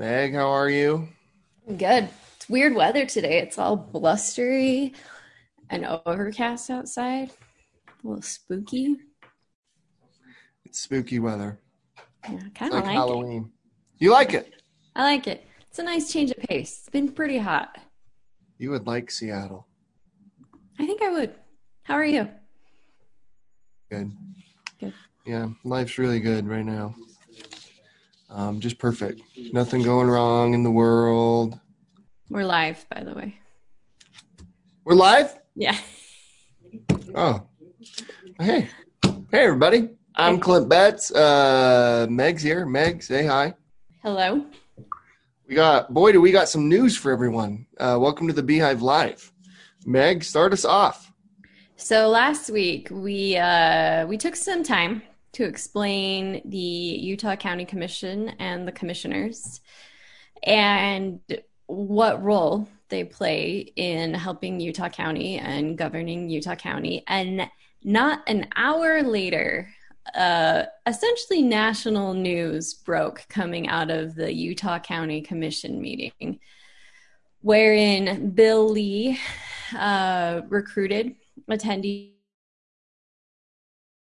Meg, how are you? Good. It's weird weather today. It's all blustery and overcast outside. A little spooky. It's spooky weather. Yeah, kind of like Halloween. You like it? it. I like it. It's a nice change of pace. It's been pretty hot. You would like Seattle. I think I would. How are you? Good. Good. Yeah, life's really good right now. Um, just perfect. Nothing going wrong in the world. We're live, by the way. We're live? Yeah. Oh. Hey. Hey everybody. I'm Clint Betts. Uh Meg's here. Meg, say hi. Hello. We got boy, do we got some news for everyone. Uh welcome to the Beehive Live. Meg, start us off. So last week we uh, we took some time to explain the Utah County Commission and the commissioners and what role they play in helping Utah County and governing Utah County. And not an hour later, uh, essentially national news broke coming out of the Utah County Commission meeting, wherein Bill Lee uh, recruited attendees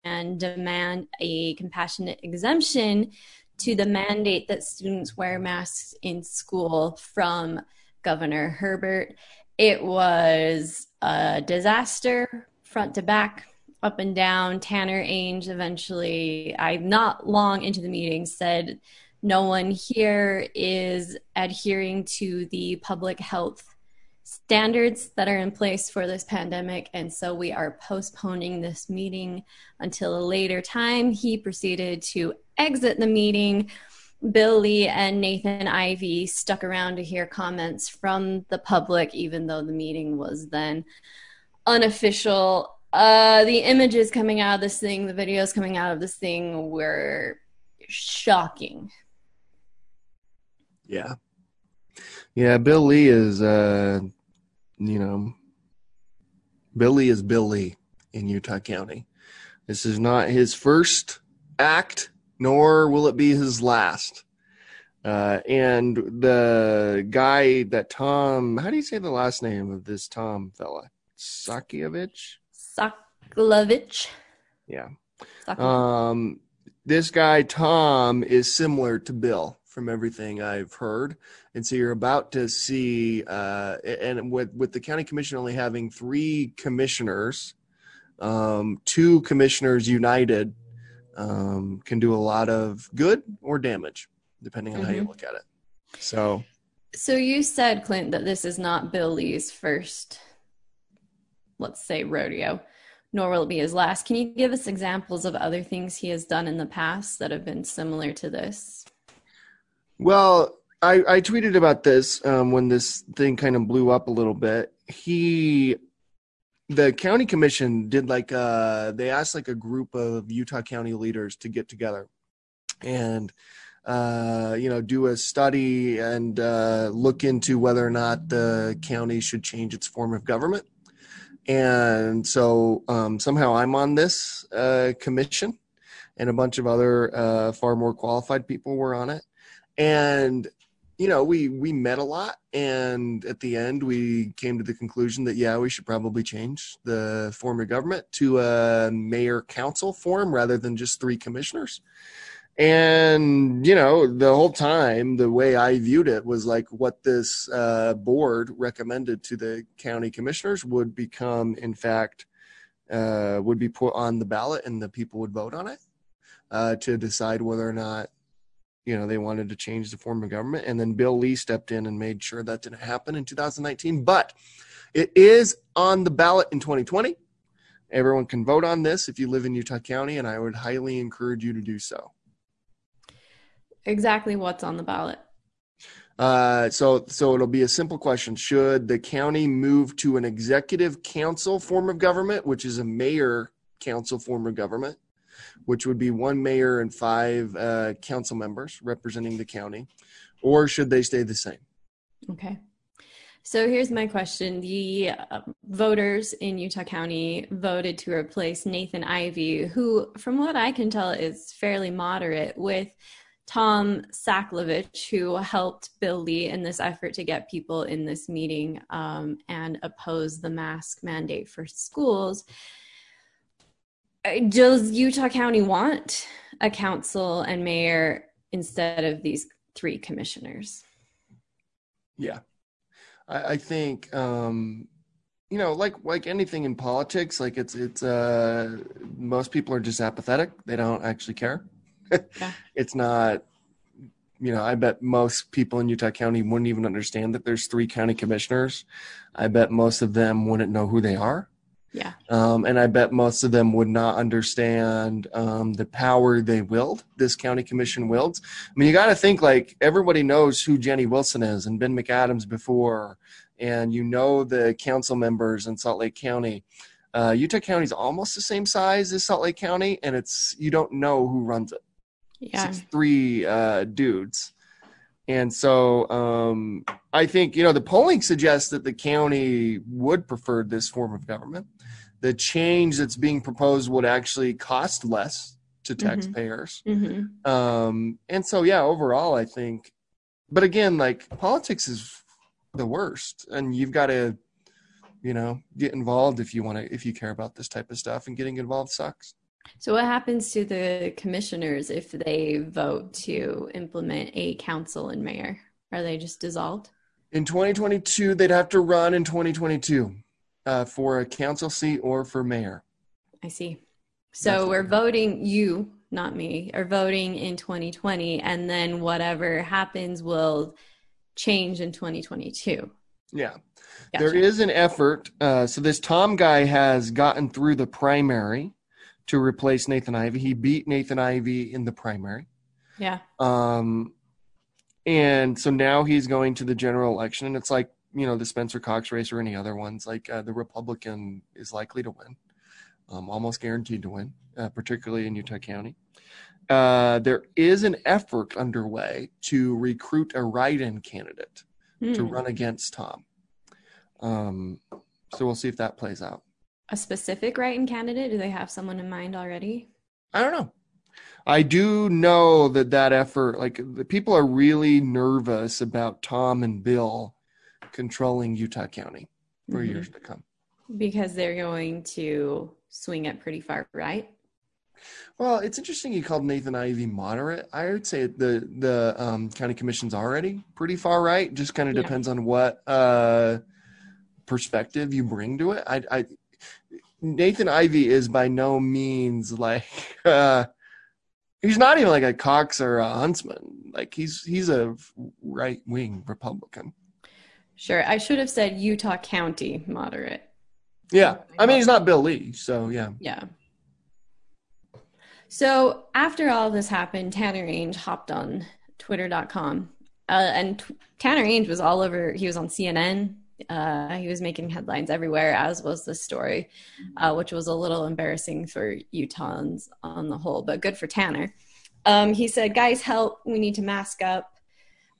and demand a compassionate exemption to the mandate that students wear masks in school from Governor Herbert. It was a disaster, front to back, up and down. Tanner Ainge eventually, I'm not long into the meeting, said no one here is adhering to the public health standards that are in place for this pandemic, and so we are postponing this meeting until a later time. He proceeded to exit the meeting. Bill Lee and Nathan Ivie stuck around to hear comments from the public, even though the meeting was then unofficial. Uh, the images coming out of this thing, the videos coming out of this thing were shocking. Yeah. Yeah, Bill Lee is uh you know Bill Lee is Bill Lee in Utah County. This is not his first act, nor will it be his last. Uh, and the guy that Tom, how do you say the last name of this Tom fella? Sakievich? Saklovich. Yeah. Saklovich. Um, this guy Tom is similar to Bill from everything I've heard, and so you're about to see, uh, and with with the county commission only having three commissioners, um, two commissioners united um, can do a lot of good or damage, depending on how you Mhm. look at it. So So you said, Clint, that this is not Bill Lee's first, let's say, rodeo, nor will it be his last. Can you give us examples of other things he has done in the past that have been similar to this? Well, I, I tweeted about this um, when this thing kind of blew up a little bit. He, the county commission did like uh they asked like a group of Utah County leaders to get together and uh, you know do a study and uh, look into whether or not the county should change its form of government. And so um, somehow I'm on this uh, commission, and a bunch of other uh, far more qualified people were on it and you know we we met a lot and at the end we came to the conclusion that yeah we should probably change the form of government to a mayor council form rather than just three commissioners. And you know the whole time the way i viewed it was like what this uh, board recommended to the county commissioners would become in fact uh, would be put on the ballot and the people would vote on it uh, to decide whether or not you know they wanted to change the form of government and then bill lee stepped in and made sure that didn't happen in 2019 but it is on the ballot in 2020 everyone can vote on this if you live in utah county and i would highly encourage you to do so. Exactly what's on the ballot. uh, so so it'll be a simple question. Should the county move to an executive council form of government which is a mayor council form of government which would be one mayor and five uh, council members representing the county or should they stay the same Okay. So here's my question. The uh, voters in Utah County voted to replace Nathan Ivie, who, from what I can tell, is fairly moderate, with Tom Saklovich, who helped Bill Lee in this effort to get people in this meeting um, and oppose the mask mandate for schools. Uh, does Utah County want a council and mayor instead of these three commissioners? Yeah, I, I think um, you know, like like anything in politics, like it's it's uh, most people are just apathetic; they don't actually care yeah. it's not you know, I bet most people in Utah County wouldn't even understand that there's three county commissioners. I bet most of them wouldn't know who they are. Yeah. Um, and I bet most of them would not understand um, the power they willed, this county commission willed. I mean, you got to think like everybody knows who Jenny Wilson is and Ben McAdams before, and you know the council members in Salt Lake County. Uh, Utah County is almost the same size as Salt Lake County, and it's you don't know who runs it yeah. three uh, dudes. And so um, I think, you know, the polling suggests that the county would prefer this form of government. The change that's being proposed would actually cost less to mm-hmm. taxpayers. Mm-hmm. Um, and so, yeah, overall, I think, but again, like politics is the worst. And you've got to, you know, get involved if you want to, if you care about this type of stuff. And getting involved sucks. So, what happens to the commissioners if they vote to implement a council and mayor? Are they just dissolved? In 2022, they'd have to run in 2022 uh, for a council seat or for mayor. I see. So, we're voting, you, not me, are voting in 2020, and then whatever happens will change in 2022. Yeah. Gotcha. There is an effort. Uh, so, this Tom guy has gotten through the primary to replace Nathan Ivie. He beat Nathan Ivie in the primary. Yeah. Um, and so now he's going to the general election, and it's like you know the Spencer Cox race or any other ones. Like uh, the Republican is likely to win, um, almost guaranteed to win, uh, particularly in Utah County. Uh, there is an effort underway to recruit a write-in candidate mm. to hmm. run against Tom. Um, so we'll see if that plays out a specific write-in candidate? Do they have someone in mind already? I don't know. I do know that that effort, like the people are really nervous about Tom and Bill controlling Utah County for mm-hmm. years to come. Because they're going to swing it pretty far right. Well, it's interesting you called Nathan Ivie moderate. I would say the the um, county commission's already pretty far right. Just kind of yeah. depends on what uh, perspective you bring to it. I, I Nathan Ivie is by no means like uh, he's not even like a Cox or a Huntsman. Like he's he's a right wing Republican. Sure, I should have said Utah County moderate. Yeah, I mean he's not Bill Lee, so yeah. Yeah. So after all this happened, Tanner Ainge hopped on Twitter.com, uh, and t- Tanner Ainge was all over. He was on CNN. Uh, he was making headlines everywhere, as was the story, uh, which was a little embarrassing for Utahns on the whole, but good for Tanner. Um, he said, Guys, help. We need to mask up.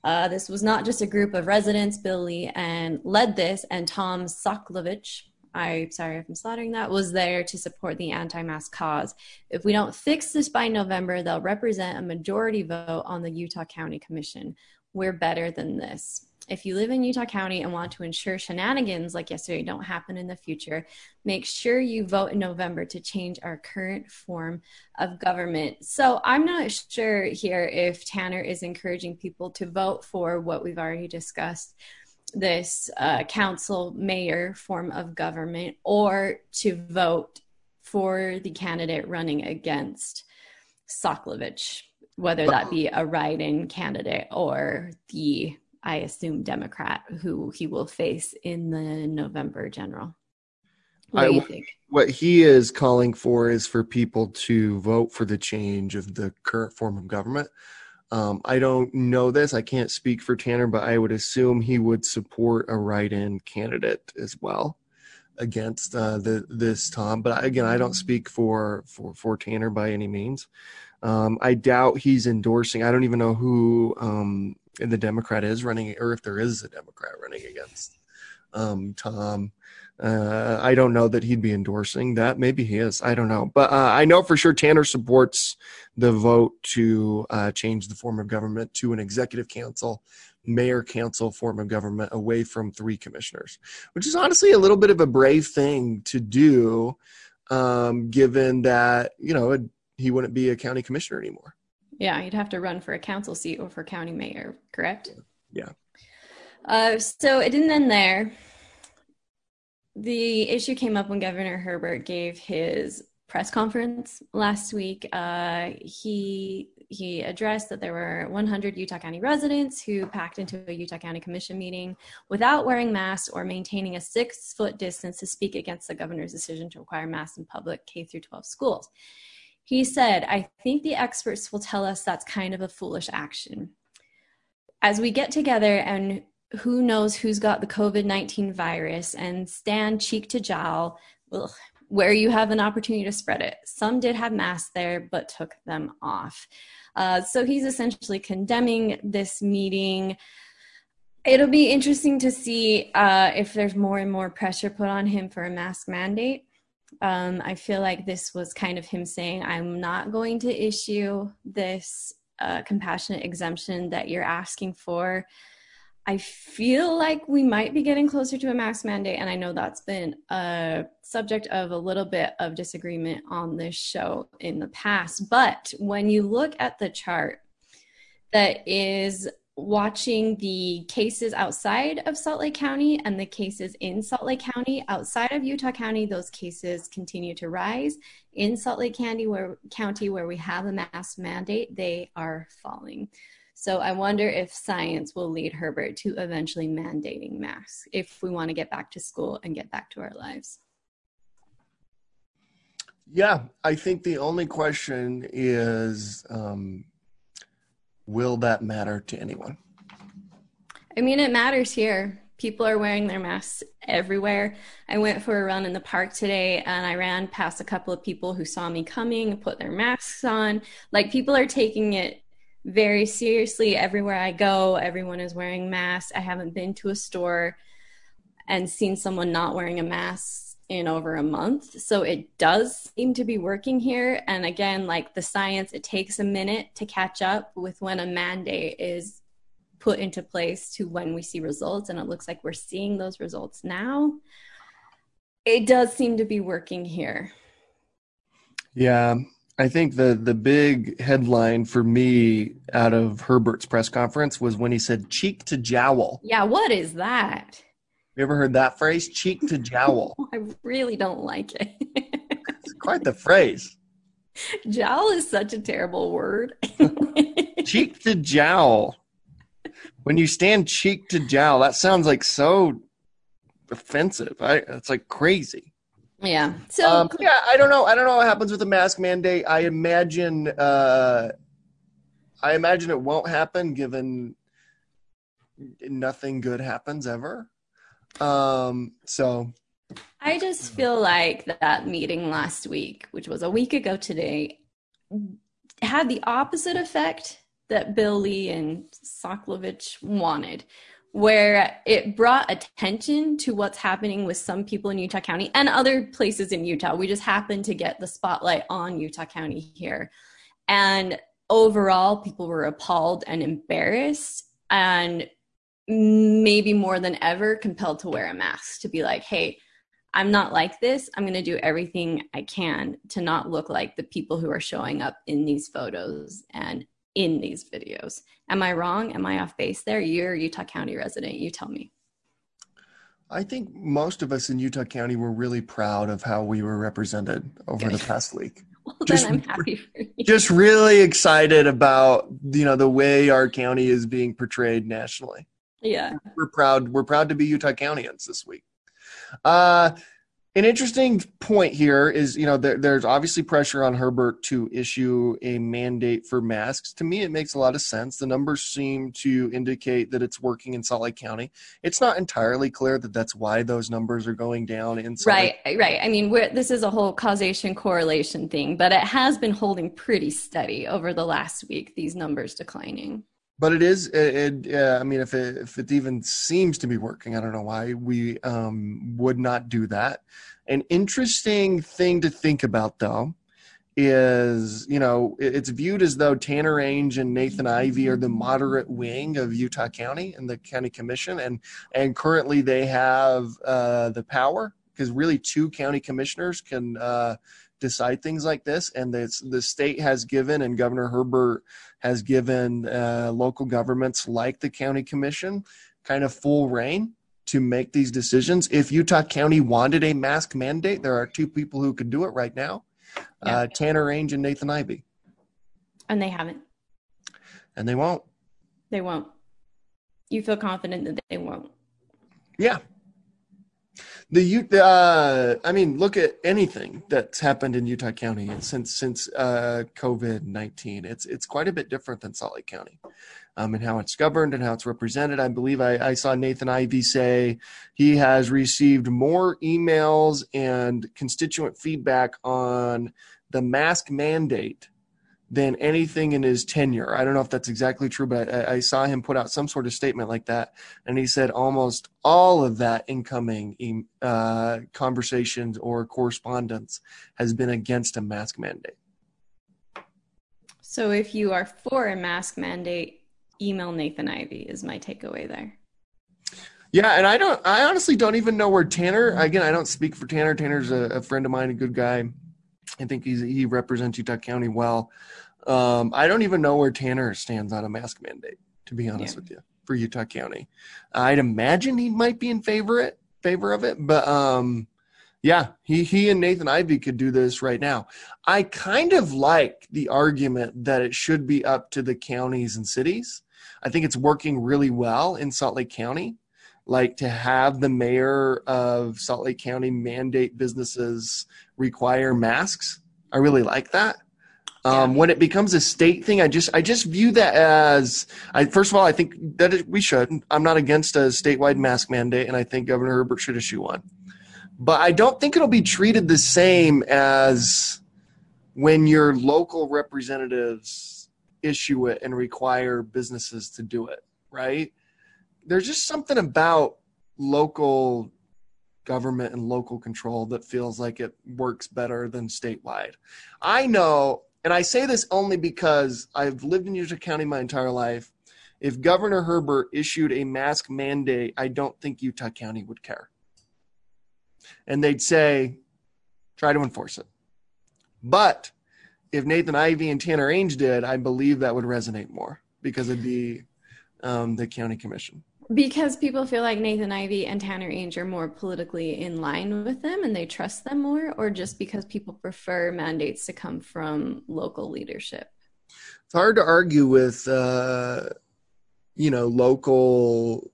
Uh, this was not just a group of residents. Billy and led this, and Tom Soklovich, I'm sorry if I'm slaughtering that, was there to support the anti mask cause. If we don't fix this by November, they'll represent a majority vote on the Utah County Commission. We're better than this. If you live in Utah County and want to ensure shenanigans like yesterday don't happen in the future, make sure you vote in November to change our current form of government. So I'm not sure here if Tanner is encouraging people to vote for what we've already discussed this uh, council mayor form of government or to vote for the candidate running against Soklovich, whether that be a write in candidate or the I assume, Democrat who he will face in the November general. What do you think? What he is calling for is for people to vote for the change of the current form of government. Um, I don't know this. I can't speak for Tanner, but I would assume he would support a write-in candidate as well against uh, the, this Tom. But again, I don't speak for for for Tanner by any means. Um, I doubt he's endorsing. I don't even know who um, the Democrat is running, or if there is a Democrat running against um, Tom. Uh, I don't know that he'd be endorsing that. Maybe he is. I don't know. But uh, I know for sure Tanner supports the vote to uh, change the form of government to an executive council, mayor council form of government away from three commissioners, which is honestly a little bit of a brave thing to do, um, given that, you know, he wouldn't be a county commissioner anymore. Yeah, you'd have to run for a council seat or for county mayor, correct? Yeah. Uh, so it didn't end there. The issue came up when Governor Herbert gave his press conference last week. Uh, he he addressed that there were 100 Utah County residents who packed into a Utah County Commission meeting without wearing masks or maintaining a six foot distance to speak against the governor's decision to require masks in public K through 12 schools. He said, I think the experts will tell us that's kind of a foolish action. As we get together and who knows who's got the COVID 19 virus and stand cheek to jowl, ugh, where you have an opportunity to spread it. Some did have masks there, but took them off. Uh, so he's essentially condemning this meeting. It'll be interesting to see uh, if there's more and more pressure put on him for a mask mandate. Um, I feel like this was kind of him saying, I'm not going to issue this uh, compassionate exemption that you're asking for. I feel like we might be getting closer to a mask mandate, and I know that's been a subject of a little bit of disagreement on this show in the past. But when you look at the chart that is watching the cases outside of Salt Lake County and the cases in Salt Lake County. Outside of Utah County, those cases continue to rise. In Salt Lake County, where county where we have a mask mandate, they are falling. So I wonder if science will lead Herbert to eventually mandating masks if we want to get back to school and get back to our lives. Yeah, I think the only question is um, will that matter to anyone? I mean, it matters here. People are wearing their masks everywhere. I went for a run in the park today and I ran past a couple of people who saw me coming, put their masks on. Like, people are taking it very seriously everywhere I go. Everyone is wearing masks. I haven't been to a store and seen someone not wearing a mask in over a month. So it does seem to be working here. And again, like the science, it takes a minute to catch up with when a mandate is put into place to when we see results. And it looks like we're seeing those results now. It does seem to be working here. Yeah. I think the the big headline for me out of Herbert's press conference was when he said cheek to jowl. Yeah, what is that? You ever heard that phrase? Cheek to jowl. I really don't like it. it's quite the phrase. Jowl is such a terrible word. cheek to jowl. When you stand cheek to jowl, that sounds like so offensive. I, it's like crazy. Yeah. So um, yeah, I don't know. I don't know what happens with the mask mandate. I imagine. Uh, I imagine it won't happen, given nothing good happens ever. Um, so I just feel like that meeting last week, which was a week ago today, had the opposite effect that Bill Lee and Soklovich wanted, where it brought attention to what's happening with some people in Utah County and other places in Utah. We just happened to get the spotlight on Utah County here. And overall, people were appalled and embarrassed. And maybe more than ever compelled to wear a mask to be like, hey, I'm not like this. I'm going to do everything I can to not look like the people who are showing up in these photos and in these videos. Am I wrong? Am I off base there? You're a Utah County resident. You tell me. I think most of us in Utah County were really proud of how we were represented over the past week. Well, just, then I'm happy for you. Just really excited about you know the way our county is being portrayed nationally. Yeah. We're proud. We're proud to be Utah Countyans this week. Uh, an interesting point here is, you know, there, there's obviously pressure on Herbert to issue a mandate for masks. To me, it makes a lot of sense. The numbers seem to indicate that it's working in Salt Lake County. It's not entirely clear that that's why those numbers are going down in Salt right, Lake. right. I mean, this is a whole causation correlation thing, but it has been holding pretty steady over the last week. These numbers declining. But it is it, it uh, i mean if it if it even seems to be working i don't know why we um would not do that. An interesting thing to think about though is you know it's viewed as though tanner ainge and nathan ivie are the moderate wing of utah county and the county commission and and currently they have uh the power because really two county commissioners can uh decide things like this and the, the state has given and governor herbert has given uh, local governments like the county commission kind of full rein to make these decisions. If utah county wanted a mask mandate there are two people who could do it right now yeah. uh, tanner ainge and nathan ivie. And they haven't. And they won't. They won't. You feel confident that they won't. Yeah the uh, I mean, look at anything that's happened in Utah County since since uh, COVID nineteen. It's it's quite a bit different than Salt Lake County, um, and how it's governed and how it's represented. I believe I, I saw Nathan Ivie say he has received more emails and constituent feedback on the mask mandate than anything in his tenure. I don't know if that's exactly true, but I, I, saw him put out some sort of statement like that, and he said almost all of that incoming uh, conversations or correspondence has been against a mask mandate. So, if you are for a mask mandate, email Nathan Ivie is my takeaway there. Yeah, and I don't. I honestly don't even know where Tanner. Again, I don't speak for Tanner. Tanner's a, a friend of mine, a good guy. I think he's he represents Utah County well. Um, I don't even know where Tanner stands on a mask mandate, to be honest yeah. with you, for Utah County. I'd imagine he might be in favor it favor of it, but um, yeah, he he and Nathan Ivie could do this right now. I kind of like the argument that it should be up to the counties and cities. I think it's working really well in Salt Lake County. Like to have the mayor of Salt Lake County mandate businesses require masks. I really like that. Um. When it becomes a state thing, I just I just view that as I first of all I think that it, we should. I'm not against a statewide mask mandate, and I think Governor Herbert should issue one. But I don't think it'll be treated the same as when your local representatives issue it and require businesses to do it. Right? There's just something about local government and local control that feels like it works better than statewide. I know and I say this only because I've lived in Utah County my entire life. If Governor Herbert issued a mask mandate, I don't think Utah County would care. And they'd say, try to enforce it. But if Nathan Ivie and Tanner Ainge did, I believe that would resonate more because it'd be um, the county commission because people feel like Nathan Ivie and Tanner Ainge are more politically in line with them and they trust them more, or just because people prefer mandates to come from local leadership? It's hard to argue with, uh, you know, local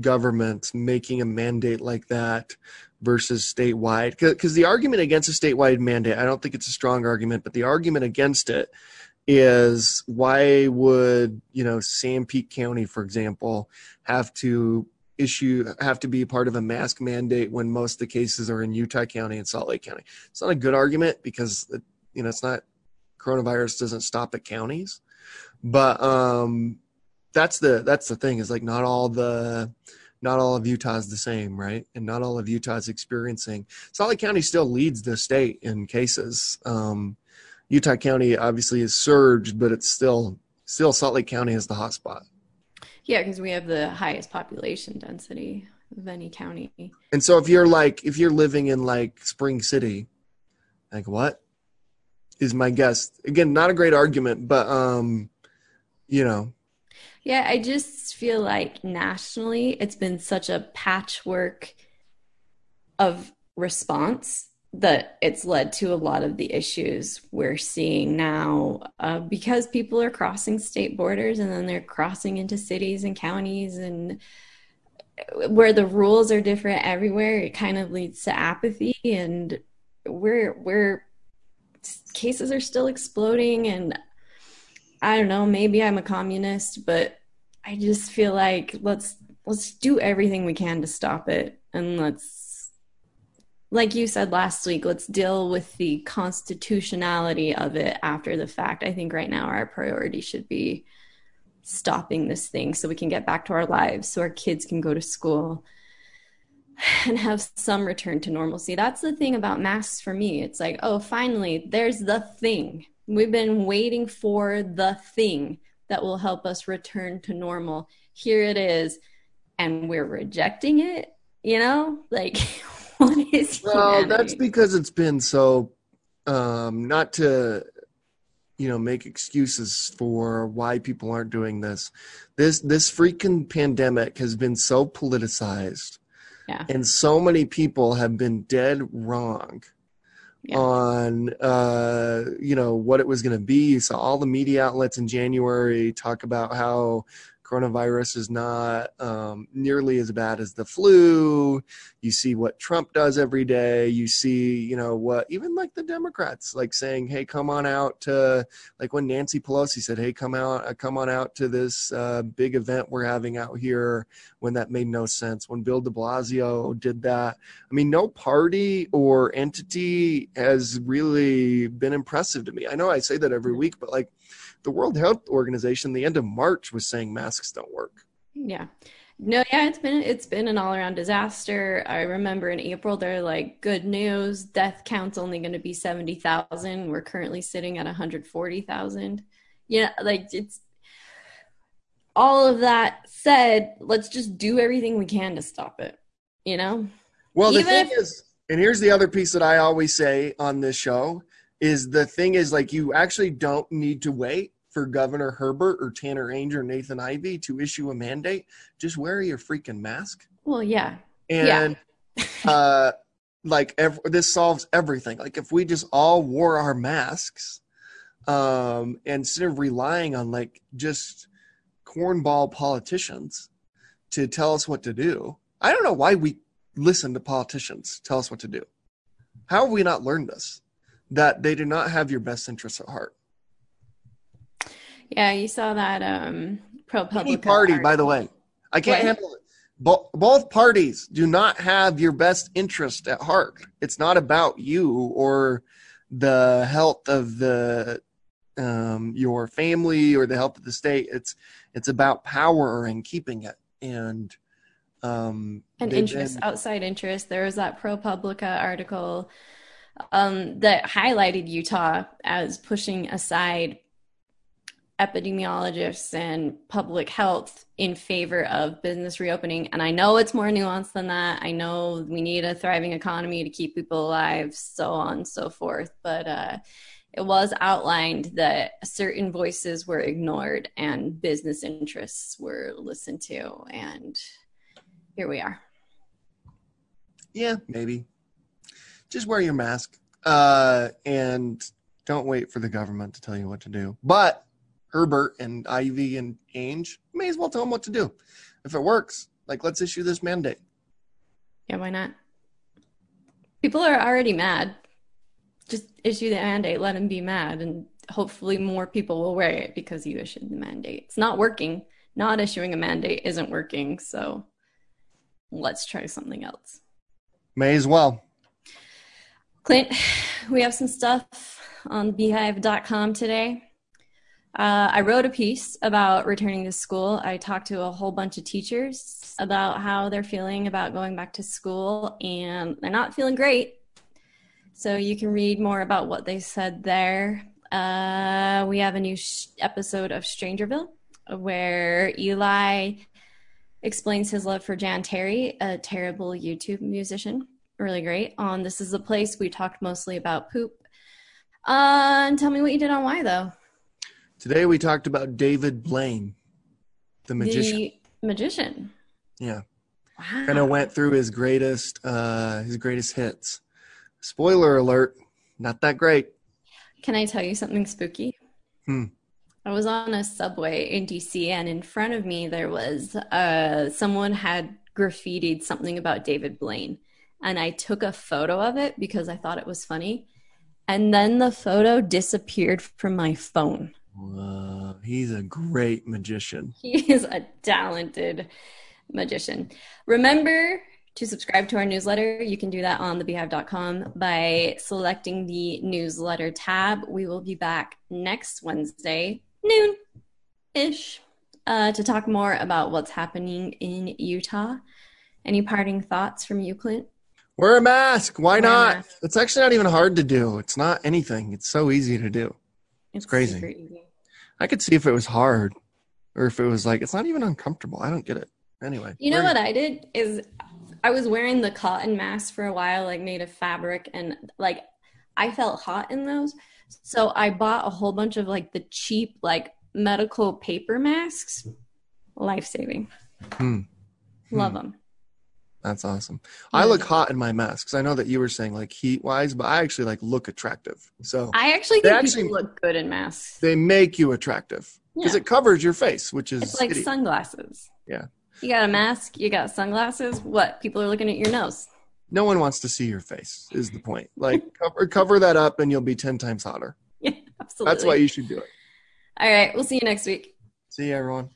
governments making a mandate like that versus statewide. Because the argument against a statewide mandate, I don't think it's a strong argument, but the argument against it is why would you know Sanpete County, for example, have to issue have to be part of a mask mandate when most of the cases are in Utah County and Salt Lake County? It's not a good argument because you know it's not coronavirus doesn't stop at counties, but um, that's the that's the thing is like not all the not all of Utah is the same, right? And not all of Utah is experiencing. Salt Lake County still leads the state in cases. Um, Utah County obviously is surged, but it's still still Salt Lake County is the hotspot. Yeah, because we have the highest population density of any county. And so if you're like if you're living in like Spring City, like what is my guess? Again, not a great argument, but um, you know. Yeah, I just feel like nationally it's been such a patchwork of response that it's led to a lot of the issues we're seeing now uh, because people are crossing state borders and then they're crossing into cities and counties and where the rules are different everywhere it kind of leads to apathy and we're we're cases are still exploding and i don't know maybe i'm a communist but i just feel like let's let's do everything we can to stop it and let's like you said last week, let's deal with the constitutionality of it after the fact. I think right now our priority should be stopping this thing so we can get back to our lives, so our kids can go to school and have some return to normalcy. That's the thing about masks for me. It's like, oh, finally, there's the thing. We've been waiting for the thing that will help us return to normal. Here it is. And we're rejecting it, you know? Like, what is Well, that's because it's been so, um, not to, you know, make excuses for why people aren't doing this. This, this freaking pandemic has been so politicized yeah. And so many people have been dead wrong yeah. on uh, you know what it was going to be. So all the media outlets in January talk about how coronavirus is not um, nearly as bad as the flu. You see what Trump does every day. You see, you know, what even like the Democrats like saying, "Hey, come on out to like when Nancy Pelosi said, "Hey, come out, uh, come on out to this uh, big event we're having out here." When that made no sense. When Bill De Blasio did that, I mean, no party or entity has really been impressive to me. I know I say that every week, but like the World Health Organization, the end of March, was saying masks don't work. Yeah. No, yeah, it's been it's been an all around disaster. I remember in April they're like, good news, death count's only going to be seventy thousand. We're currently sitting at one hundred forty thousand. Yeah, like it's all of that said. Let's just do everything we can to stop it. You know. Well, the Even thing if- is, and here's the other piece that I always say on this show is the thing is like you actually don't need to wait for Governor Herbert or Tanner Ainge or Nathan Ivie to issue a mandate, just wear your freaking mask. Well, yeah. And yeah. uh like ev- this solves everything. Like if we just all wore our masks um instead of relying on like just cornball politicians to tell us what to do. I don't know why we listen to politicians tell us what to do. How have we not learned this? That they do not have your best interests at heart. Yeah, you saw that um ProPublica party, article. by the way. I can't what? handle it. Bo- both parties do not have your best interest at heart. It's not about you or the health of the um, your family or the health of the state. It's it's about power and keeping it and um, and interest, outside interest. There was that ProPublica article um, that highlighted Utah as pushing aside epidemiologists and public health in favor of business reopening. And I know it's more nuanced than that. I know we need a thriving economy to keep people alive, so on and so forth. But uh, it was outlined that certain voices were ignored and business interests were listened to. And here we are. Yeah, maybe. Just wear your mask uh, and don't wait for the government to tell you what to do. But Herbert and Ivie and Ainge, may as well tell them what to do. If it works, like let's issue this mandate. Yeah, why not? People are already mad. Just issue the mandate, let them be mad, and hopefully more people will wear it because you issued the mandate. It's not working. Not issuing a mandate isn't working, so let's try something else. May as well. Clint, we have some stuff on beehive.com today. Uh, I wrote a piece about returning to school. I talked to a whole bunch of teachers about how they're feeling about going back to school, and they're not feeling great. So you can read more about what they said there. Uh, we have a new sh- episode of Strangerville where Eli explains his love for Jan Terry, a terrible YouTube musician. Really great. On This is the Place, we talked mostly about poop. Uh, and tell me what you did on why, though. Today we talked about David Blaine, the magician. The magician. Yeah. Wow. Kind of went through his greatest uh his greatest hits. Spoiler alert, not that great. Can I tell you something spooky? Hmm. I was on a subway in DC and in front of me there was uh someone had graffitied something about David Blaine and I took a photo of it because I thought it was funny. And then the photo disappeared from my phone. He's a great magician. He is a talented magician. Remember to subscribe to our newsletter. You can do that on thebeehive.com by selecting the newsletter tab. We will be back next Wednesday, noon ish. uh, to talk more about what's happening in Utah. Any parting thoughts from you, Clint? Wear a mask. Why Wear not? mask. It's actually not even hard to do. It's not anything. It's so easy to do. It's crazy. I could see if it was hard or if it was like, it's not even uncomfortable. I don't get it. Anyway. You know what I did is I was wearing the cotton mask for a while, like made of fabric, and like I felt hot in those. So I bought a whole bunch of like the cheap like medical paper masks. Life saving. Hmm. Love Hmm. them. That's awesome. I look hot in my mask because I know that you were saying like heat wise, but I actually like look attractive. So I actually think actually- people look good in masks. they make you attractive because Yeah. it covers your face, which is It's like idiot. sunglasses. Yeah. You got a mask, you got sunglasses. What? People are looking at your nose. no one wants to see your face. Is the point? Like cover cover that up, and you'll be ten times hotter. Yeah, absolutely. That's why you should do it. All right, we'll see you next week. See you, everyone.